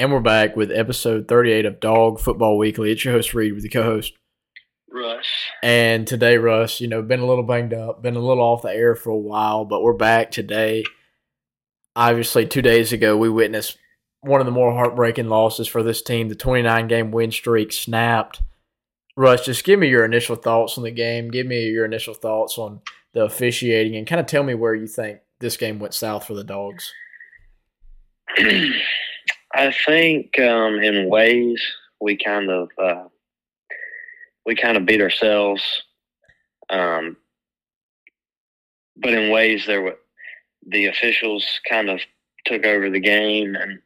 And we're back with episode 38 of Dog Football Weekly. It's your host, Reed, with the co host, Russ. And today, Russ, you know, been a little banged up, been a little off the air for a while, but we're back today. Obviously, two days ago, we witnessed one of the more heartbreaking losses for this team. The 29 game win streak snapped. Russ, just give me your initial thoughts on the game. Give me your initial thoughts on the officiating and kind of tell me where you think this game went south for the Dogs. I think um, in ways we kind of uh, we kind of beat ourselves, um, but in ways there were the officials kind of took over the game and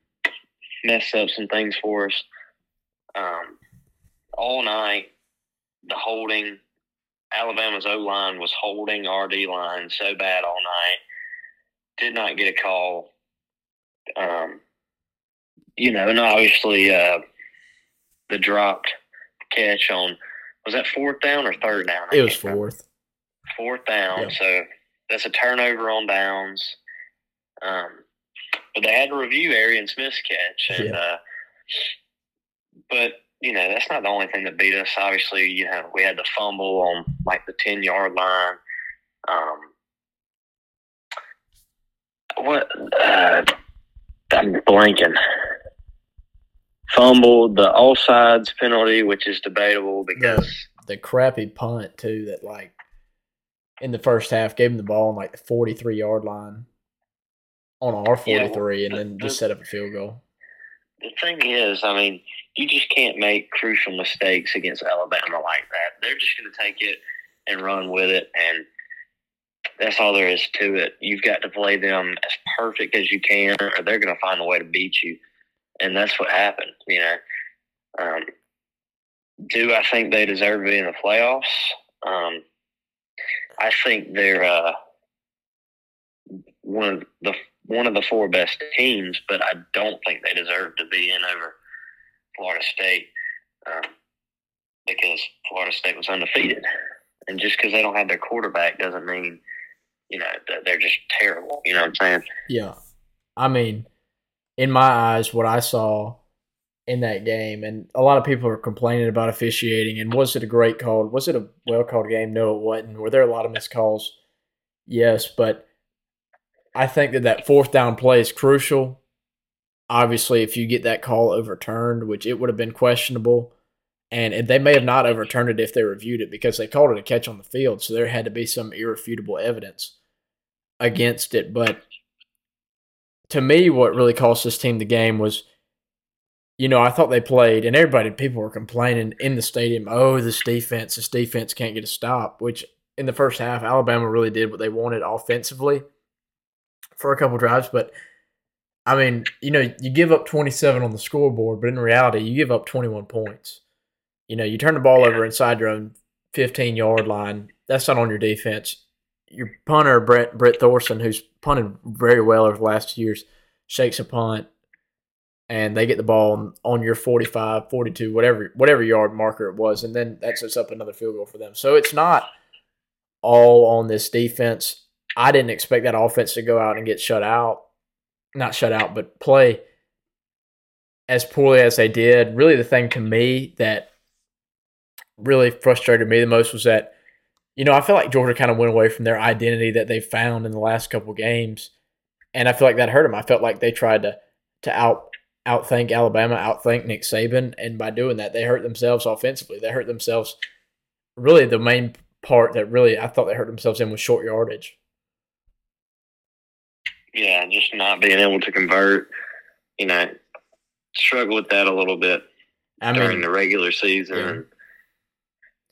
messed up some things for us. Um, all night, the holding, Alabama's O line was holding RD line so bad all night. Did not get a call. Um, you know, and obviously uh, the dropped catch on was that fourth down or third down? I it was fourth. Fourth down. Yep. So that's a turnover on downs. Um, but they had to review Arian Smith's catch, and yeah. uh, but you know that's not the only thing that beat us. Obviously, you know we had the fumble on like the ten yard line. Um, what uh, I'm blanking fumbled the offsides penalty, which is debatable because the, the crappy punt too that like in the first half gave him the ball on like the forty three yard line on our forty three yeah, and then the, just set up a field goal. The thing is, I mean, you just can't make crucial mistakes against Alabama like that. They're just going to take it and run with it, and that's all there is to it. You've got to play them as perfect as you can, or they're going to find a way to beat you and that's what happened. You know, um, do I think they deserve to be in the playoffs? Um, I think they're uh, one of the one of the four best teams, but I don't think they deserve to be in over Florida State um, because Florida State was undefeated, and just because they don't have their quarterback doesn't mean you know that they're just terrible. You know what I'm saying? Yeah, I mean in my eyes, what I saw in that game, and a lot of people are complaining about officiating. And was it a great call? Was it a well called game? No, it wasn't. Were there a lot of missed calls? Yes, but I think that that fourth down play is crucial. Obviously, if you get that call overturned, which it would have been questionable, and they may have not overturned it if they reviewed it because they called it a catch on the field, so there had to be some irrefutable evidence against it. But to me, what really cost this team the game was, you know, I thought they played, and everybody, people were complaining in the stadium, oh, this defense, this defense can't get a stop, which in the first half, Alabama really did what they wanted offensively for a couple drives. But I mean, you know, you give up 27 on the scoreboard, but in reality, you give up 21 points. You know, you turn the ball over inside your own 15 yard line. That's not on your defense your punter Brett Brett Thorson, who's punted very well over the last two years, shakes a punt, and they get the ball on your 45, 42, whatever whatever yard marker it was, and then that sets up another field goal for them. So it's not all on this defense. I didn't expect that offense to go out and get shut out, not shut out, but play as poorly as they did. Really, the thing to me that really frustrated me the most was that you know, I feel like Georgia kind of went away from their identity that they found in the last couple games, and I feel like that hurt them. I felt like they tried to to out outthink Alabama, outthink Nick Saban, and by doing that, they hurt themselves offensively. They hurt themselves. Really, the main part that really I thought they hurt themselves in was short yardage. Yeah, just not being able to convert. You know, struggle with that a little bit I mean, during the regular season. Yeah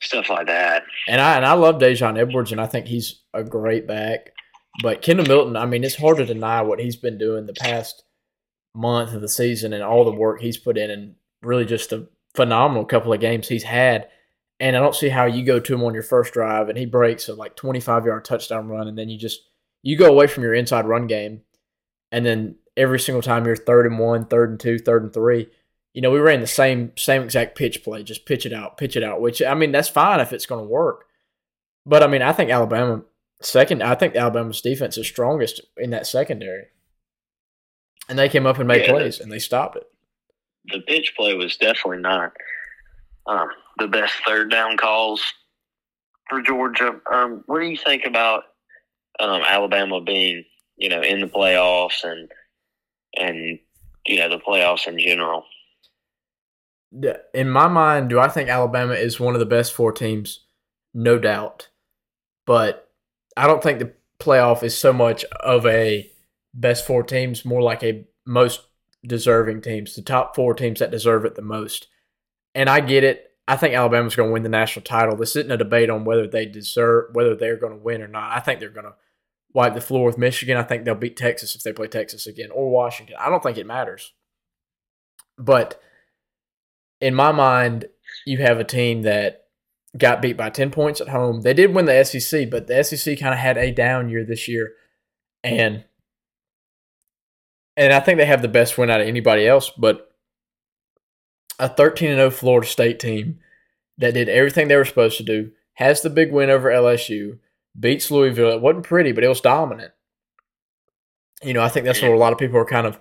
stuff like that. And I and I love Daijun Edwards, and I think he's a great back. But Kendall Milton, I mean, it's hard to deny what he's been doing the past month of the season and all the work he's put in, and really just a phenomenal couple of games he's had. And I don't see how you go to him on your first drive and he breaks a like 25 yard touchdown run, and then you just you go away from your inside run game, and then every single time you're third and one, third and two, third and three, you know, we ran the same same exact pitch play, just pitch it out, pitch it out. Which I mean, that's fine if it's going to work. But I mean, I think Alabama second. I think Alabama's defense is strongest in that secondary, and they came up and made yeah, plays and they stopped it. the pitch play was definitely not um, the best third down calls for Georgia. Um, what do you think about um, Alabama being, you know, in the playoffs and and you know the playoffs in general? In my mind, do I think Alabama is one of the best four teams? No doubt, but I don't think the playoff is so much of a best four teams, more like a most deserving teams, the top four teams that deserve it the most. And I get it. I think Alabama's going to win the national title. This isn't a debate on whether they deserve, whether they're going to win or not. I think they're going to wipe the floor with Michigan. I think they'll beat Texas if they play Texas again or Washington. I don't think it matters. But in my mind, you have a team that got beat by 10 points at home. They did win the SEC, but the SEC kind of had a down year this year. And and I think they have the best win out of anybody else, but a 13 0 Florida State team that did everything they were supposed to do, has the big win over LSU, beats Louisville. It wasn't pretty, but it was dominant. You know, I think that's what a lot of people are kind of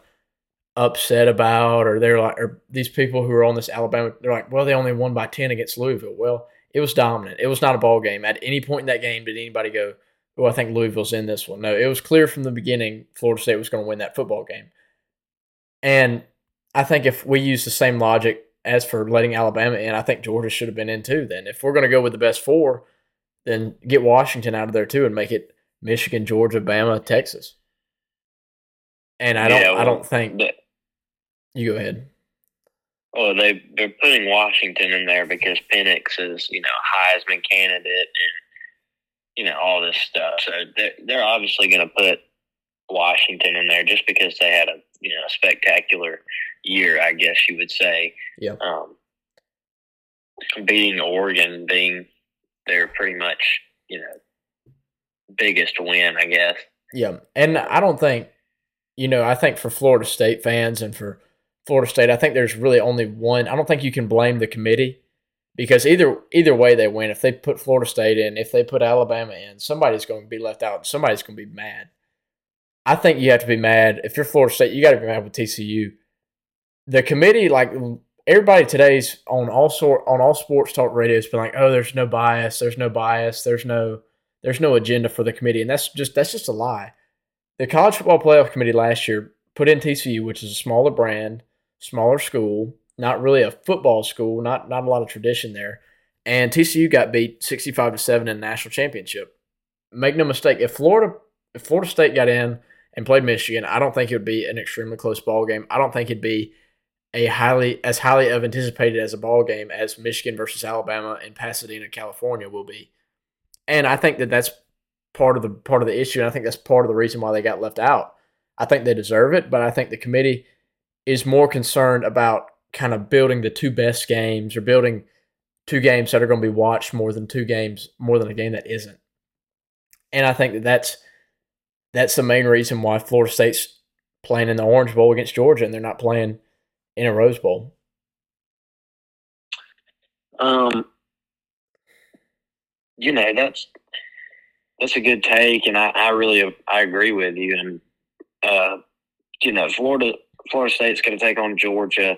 upset about, or they're like, or these people who are on this Alabama, they're like, well, they only won by 10 against Louisville. Well, it was dominant. It was not a ball game. At any point in that game, did anybody go, oh, I think Louisville's in this one? No, it was clear from the beginning Florida State was going to win that football game. And I think if we use the same logic as for letting Alabama in, I think Georgia should have been in too. Then, if we're going to go with the best four, then get Washington out of there too and make it Michigan, Georgia, Bama, Texas. And I don't, yeah, well, I don't think. The, you go ahead. Well, they they're putting Washington in there because Penix is you know Heisman candidate and you know all this stuff. So they're they're obviously going to put Washington in there just because they had a you know spectacular year, I guess you would say. Yeah. Um, beating Oregon, being their pretty much you know biggest win, I guess. Yeah, and I don't think you know. I think for Florida State fans and for Florida State, I think there's really only one. I don't think you can blame the committee because either either way they win. If they put Florida State in, if they put Alabama in, somebody's going to be left out. Somebody's going to be mad. I think you have to be mad. If you're Florida State, you got to be mad with TCU. The committee, like everybody today's on all sort on all sports talk radio, has been like, "Oh, there's no bias. There's no bias. There's no there's no agenda for the committee," and that's just that's just a lie. The college football playoff committee last year put in TCU, which is a smaller brand, smaller school, not really a football school, not not a lot of tradition there, and TCU got beat sixty five to seven in the national championship. Make no mistake, if Florida if Florida State got in and played Michigan, I don't think it would be an extremely close ball game. I don't think it'd be a highly as highly of anticipated as a ball game as Michigan versus Alabama in Pasadena, California will be. And I think that that's part of the part of the issue. And I think that's part of the reason why they got left out. I think they deserve it, but I think the committee is more concerned about kind of building the two best games or building two games that are going to be watched more than two games more than a game that isn't. And I think that that's that's the main reason why Florida State's playing in the Orange Bowl against Georgia and they're not playing in a Rose Bowl. Um, you know that's that's a good take, and I, I really I agree with you. And uh, you know, Florida Florida State's going to take on Georgia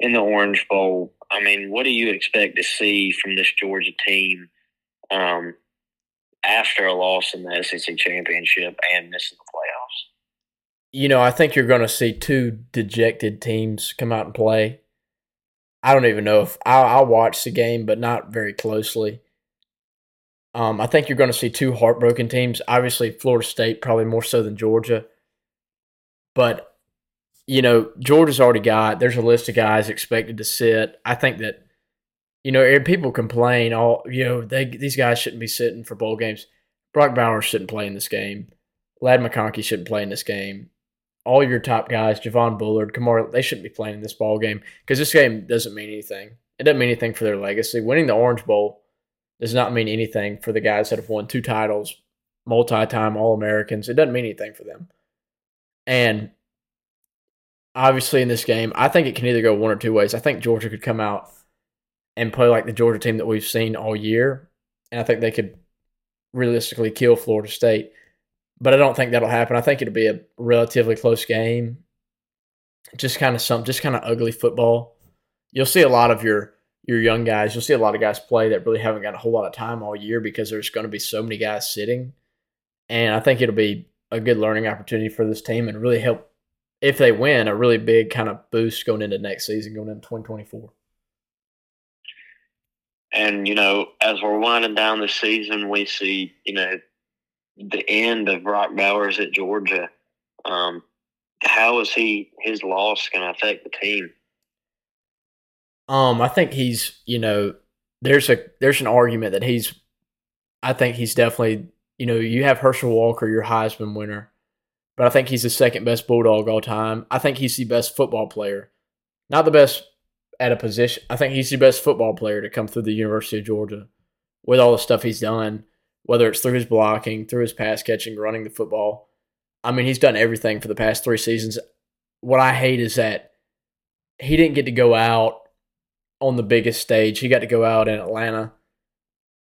in the Orange Bowl. I mean, what do you expect to see from this Georgia team? Um, after a loss in the SEC championship and missing the playoffs? You know, I think you're going to see two dejected teams come out and play. I don't even know if I'll, I'll watch the game, but not very closely. Um, I think you're going to see two heartbroken teams. Obviously, Florida State probably more so than Georgia, but you know Georgia's already got. There's a list of guys expected to sit. I think that you know, people complain, all you know, they these guys shouldn't be sitting for bowl games. Brock Bowers shouldn't play in this game. Ladd McConkey shouldn't play in this game. All your top guys, Javon Bullard, Kamar, they shouldn't be playing in this ball game because this game doesn't mean anything. It doesn't mean anything for their legacy. Winning the Orange Bowl does not mean anything for the guys that have won two titles, multi-time All Americans. It doesn't mean anything for them. And obviously, in this game, I think it can either go one or two ways. I think Georgia could come out and play like the Georgia team that we've seen all year. And I think they could realistically kill Florida State. But I don't think that'll happen. I think it'll be a relatively close game. just kind of some just kind of ugly football. You'll see a lot of your your young guys. You'll see a lot of guys play that really haven't got a whole lot of time all year because there's going to be so many guys sitting. And I think it'll be a good learning opportunity for this team and really help if they win a really big kind of boost going into next season, going into 2024. And you know, as we're winding down the season, we see you know the end of Brock Bowers at Georgia. Um, how is he his loss going to affect the team? Um, I think he's you know there's a there's an argument that he's I think he's definitely you know you have Herschel Walker, your Heisman winner, but I think he's the second best Bulldog all time. I think he's the best football player, not the best at a position. I think he's the best football player to come through the University of Georgia with all the stuff he's done, whether it's through his blocking, through his pass catching, running the football. I mean, he's done everything for the past three seasons. What I hate is that he didn't get to go out on the biggest stage. He got to go out in Atlanta.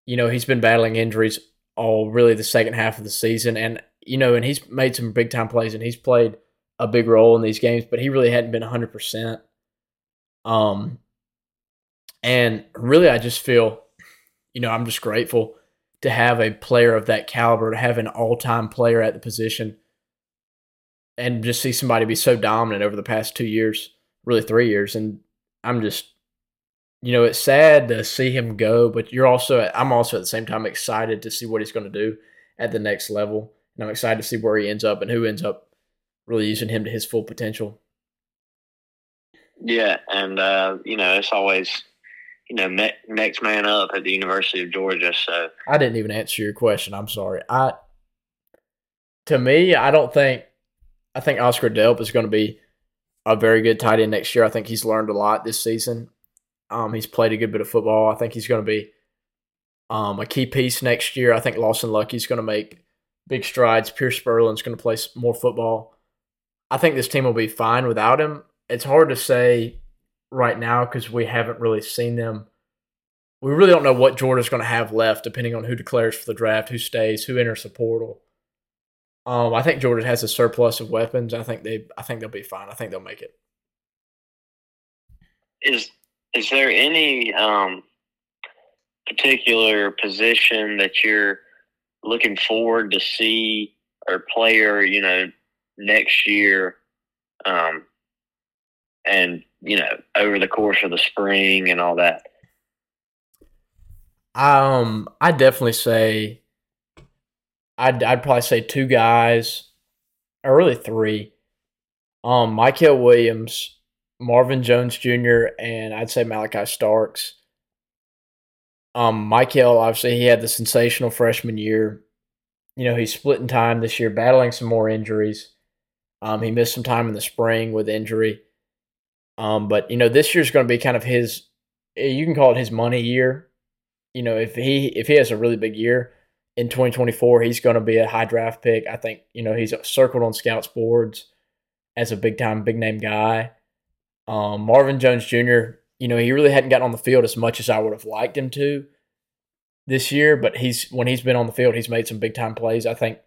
You know, he's been battling injuries all really the second half of the season. And, you know, and he's made some big time plays and he's played a big role in these games, but he really hadn't been 100%. Um, and really, I just feel, you know, I'm just grateful to have a player of that caliber, to have an all time player at the position, and just see somebody be so dominant over the past two years, really three years. And I'm just, you know, it's sad to see him go, but you're also, I'm also at the same time excited to see what he's going to do at the next level. And I'm excited to see where he ends up and who ends up really using him to his full potential. Yeah, and uh, you know it's always you know ne- next man up at the University of Georgia. So I didn't even answer your question. I'm sorry. I to me, I don't think I think Oscar Delp is going to be a very good tight end next year. I think he's learned a lot this season. Um, he's played a good bit of football. I think he's going to be um, a key piece next year. I think Lawson Luckie's going to make big strides. Pearce Spurlin's going to play more football. I think this team will be fine without him it's hard to say right now because we haven't really seen them. We really don't know what Georgia's going to have left, depending on who declares for the draft, who stays, who enters the portal. Um, I think Georgia has a surplus of weapons. I think they, I think they'll be fine. I think they'll make it. Is is there any um, particular position that you're looking forward to see or player, you know, next year um, and you know over the course of the spring and all that? Um, I definitely say I'd I'd probably say two guys, or really three. Um, Mykel Williams, Marvin Jones Jr., and I'd say Malaki Starks. Um, Mykel, obviously, he had the sensational freshman year. You know, he's splitting time this year, battling some more injuries. Um, he missed some time in the spring with injury. Um, but you know, this year's going to be kind of his. Eh, you can call it his money year. You know, if he if he has a really big year in 2024, he's going to be a high draft pick. I think you know he's circled on scouts boards as a big time, big name guy. Um, Marvin Jones Jr. You know, he really hadn't gotten on the field as much as I would have liked him to this year, but he's when he's been on the field, he's made some big time plays. I think,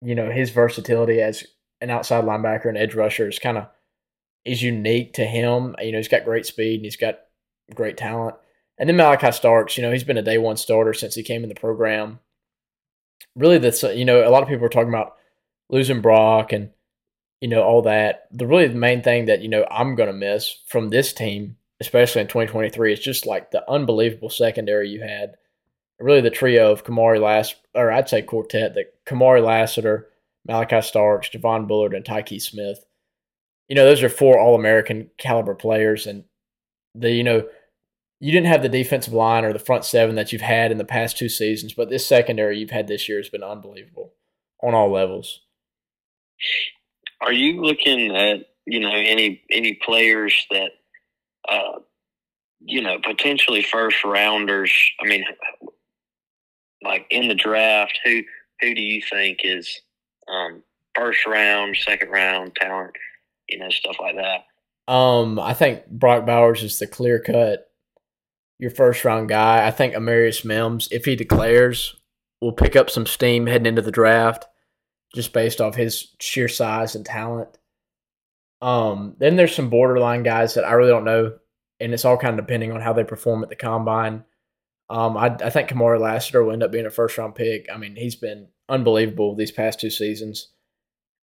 you know, his versatility as an outside linebacker and edge rusher is kind of is unique to him. You know, he's got great speed and he's got great talent. And then Malaki Starks, you know, he's been a day one starter since he came in the program. Really, that's you know, a lot of people are talking about losing Brock and you know all that. The really the main thing that you know I'm gonna miss from this team, especially in 2023, is just like the unbelievable secondary you had. Really, the trio of Kamari Lass, or I'd say quartet that Kamari Lassiter, Malaki Starks, Javon Bullard, and Tykee Smith you know, those are four All American caliber players, and the you know, you didn't have the defensive line or the front seven that you've had in the past two seasons, but this secondary you've had this year has been unbelievable on all levels. Are you looking at you know any any players that uh, you know potentially first rounders? I mean, like in the draft, who who do you think is um, first round, second round talent? you know, stuff like that. Um, I think Brock Bowers is the clear cut your first round guy. I think Amarius Mims, if he declares, will pick up some steam heading into the draft, just based off his sheer size and talent. Um, then there's some borderline guys that I really don't know, and it's all kind of depending on how they perform at the combine. Um, I, I think Kamari Lassiter will end up being a first round pick. I mean, he's been unbelievable these past two seasons.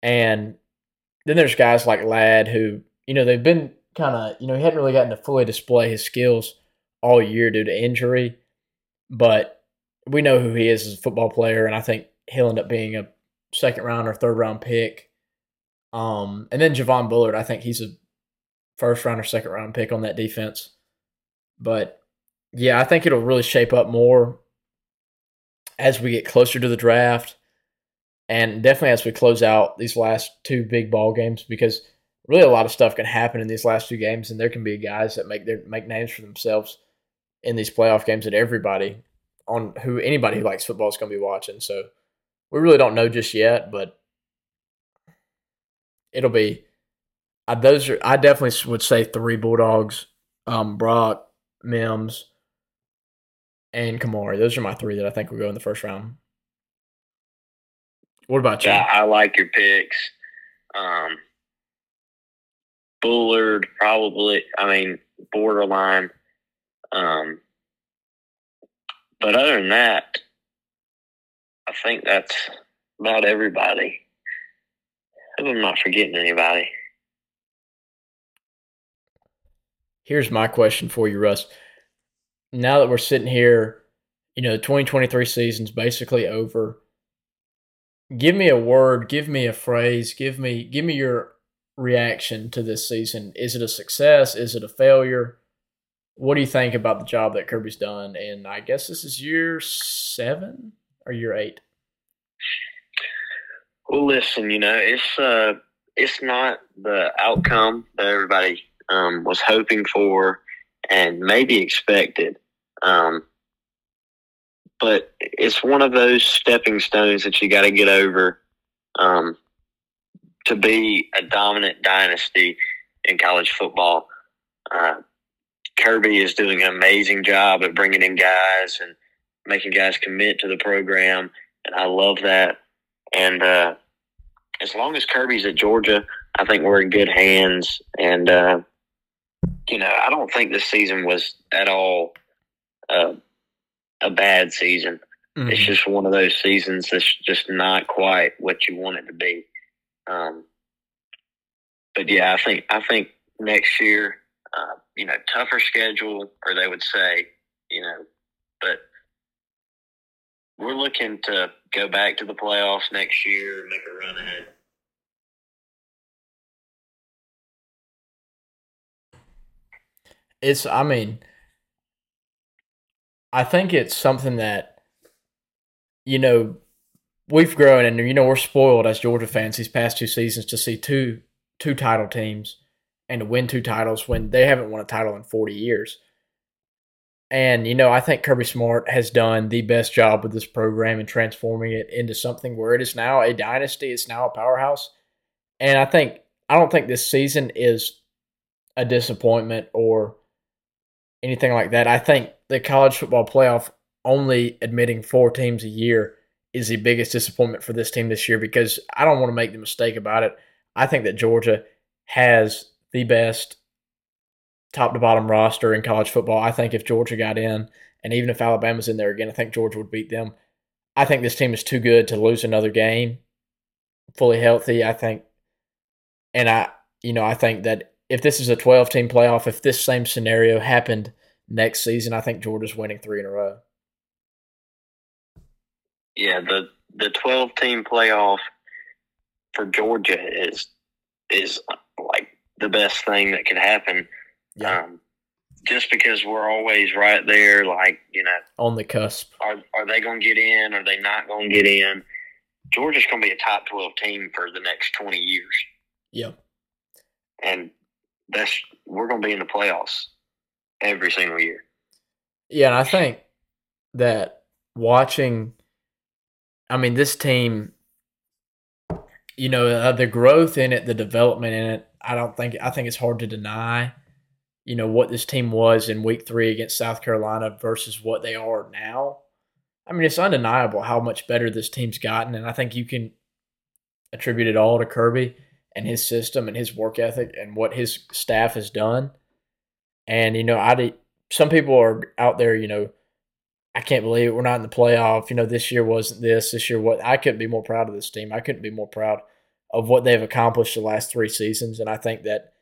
And then there's guys like Ladd who, you know, they've been kind of, you know, he hadn't really gotten to fully display his skills all year due to injury, but we know who he is as a football player, and I think he'll end up being a second round or third round pick. Um, and then Javon Bullard, I think he's a first round or second round pick on that defense. But yeah, I think it'll really shape up more as we get closer to the draft and definitely as we close out these last two big ball games because really a lot of stuff can happen in these last two games and there can be guys that make their make names for themselves in these playoff games that everybody on who anybody who likes football is going to be watching. So we really don't know just yet, but it'll be uh, those are I definitely would say three Bulldogs, um, Brock, Mims, and Kamari. Those are my three that I think will go in the first round. What about you? Yeah, I like your picks. Um, Bullard, probably. I mean, borderline. Um, but other than that, I think that's about everybody. I'm not forgetting anybody. Here's my question for you, Russ. Now that we're sitting here, you know, the 2023 season's basically over. Give me a word, give me a phrase, give me give me your reaction to this season. Is it a success? Is it a failure? What do you think about the job that Kirby's done? And I guess this is year seven or year eight. Well, listen, you know, it's uh, it's not the outcome that everybody um, was hoping for and maybe expected. Um, but it's one of those stepping stones that you got to get over um, to be a dominant dynasty in college football. Uh, Kirby is doing an amazing job at bringing in guys and making guys commit to the program, and I love that. And uh, as long as Kirby's at Georgia, I think we're in good hands. And uh, you know, I don't think this season was at all uh, a bad season. Mm-hmm. It's just one of those seasons that's just not quite what you want it to be. Um, but yeah, I think I think next year, uh, you know, tougher schedule, or they would say, you know, but we're looking to go back to the playoffs next year make a run ahead. It's, I mean, I think it's something that, you know, we've grown and, you know, we're spoiled as Georgia fans these past two seasons to see two two title teams and to win two titles when they haven't won a title in 40 years. And, you know, I think Kirby Smart has done the best job with this program and transforming it into something where it is now a dynasty. It's now a powerhouse. And I think, I don't think this season is a disappointment or anything like that. I think the college football playoff only admitting four teams a year is the biggest disappointment for this team this year because I don't want to make the mistake about it. I think that Georgia has the best top to bottom roster in college football. I think if Georgia got in, and even if Alabama's in there again, I think Georgia would beat them. I think this team is too good to lose another game fully healthy. I think, and I, you know, I think that if this is a 12 team playoff, if this same scenario happened next season, I think Georgia's winning three in a row. Yeah, the the 12 team playoff for Georgia is is like the best thing that could happen yeah. Um, just because we're always right there, like you know, on the cusp. Are are they going to get in? Are they not going to get in? Georgia's going to be a top twelve team for the next twenty years. Yeah, and that's we're going to be in the playoffs every single year. Yeah, and I think that watching, I mean, this team, you know, uh, the growth in it, the development in it. I don't think I think it's hard to deny you know what this team was in week three against South Carolina versus what they are now. I mean, it's undeniable how much better this team's gotten, and I think you can attribute it all to Kirby. and his system and his work ethic and what his staff has done. And you know, I some people are out there, you know, I can't believe it. We're not in the playoff. You know, this year wasn't this. This year, what? I couldn't be more proud of this team. I couldn't be more proud of what they've accomplished the last three seasons. And I think that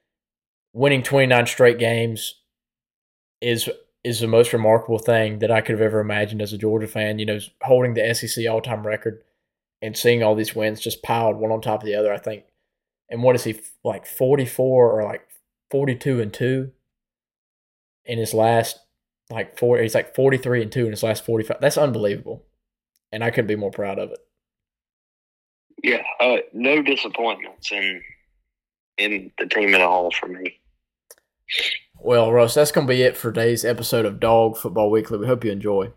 winning 29 straight games is is the most remarkable thing that I could have ever imagined as a Georgia fan. You know, holding the SEC all time record and seeing all these wins just piled one on top of the other. I think, and what is he like 44 or like 42 and two in his last like four? He's like 43 and two in his last 45. That's unbelievable, and I couldn't be more proud of it. Yeah, uh, no disappointments in in the team at all for me. Well, Russ, that's going to be it for today's episode of Dog Football Weekly. We hope you enjoy.